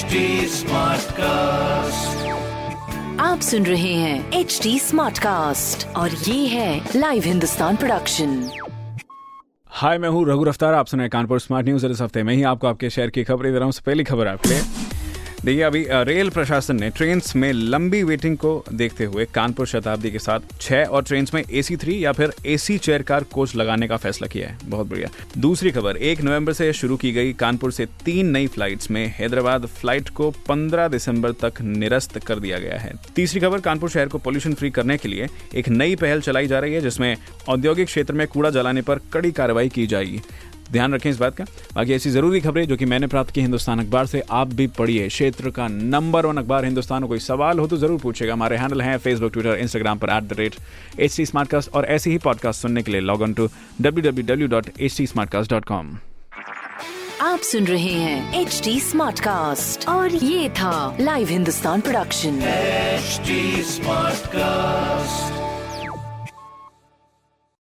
HD cast आप सुन रहे हैं एच डी स्मार्ट कास्ट और ये है लाइव हिंदुस्तान प्रोडक्शन हाय मैं हूँ रघु रफ्तार। आप सुन रहे कानपुर स्मार्ट न्यूज़ इस हफ़्ते में ही आपको आपके शहर की खबरें दे रहा हूँ। पहली खबर आपके लिए। देखिए, अभी रेल प्रशासन ने ट्रेन में लंबी वेटिंग को देखते हुए कानपुर शताब्दी के साथ छह और ट्रेन में एसी थ्री या फिर एसी चेयर कार कोच लगाने का फैसला किया है। बहुत बढ़िया। दूसरी खबर, एक नवंबर से शुरू की गई कानपुर से तीन नई फ़्लाइट में हैदराबाद फ़्लाइट को 15 दिसंबर तक निरस्त कर दिया गया है। तीसरी खबर, कानपुर शहर को पोल्यूशन फ्री करने के लिए एक नई पहल चलाई जा रही है, जिसमें औद्योगिक क्षेत्र में कूड़ा जलाने पर कड़ी कार्रवाई की जाएगी। ध्यान रखें इस बात का। बाकी ऐसी ज़रूरी खबरें जो कि मैंने प्राप्त की हिंदुस्तान अखबार से आप भी पढ़िए। क्षेत्र का नंबर वन अखबार हिंदुस्तान कोई सवाल हो तो ज़रूर पूछेगा। हमारे हैंडल हैं फेसबुक ट्विटर इंस्टाग्राम पर at the rate H T और ऐसे ही पॉडकास्ट सुनने के लिए log on to W W W dot H T dot com आप सुन रहे हैं एच डी स्मार्ट कास्ट और ये था लाइव हिंदुस्तान प्रोडक्शन Smartcast.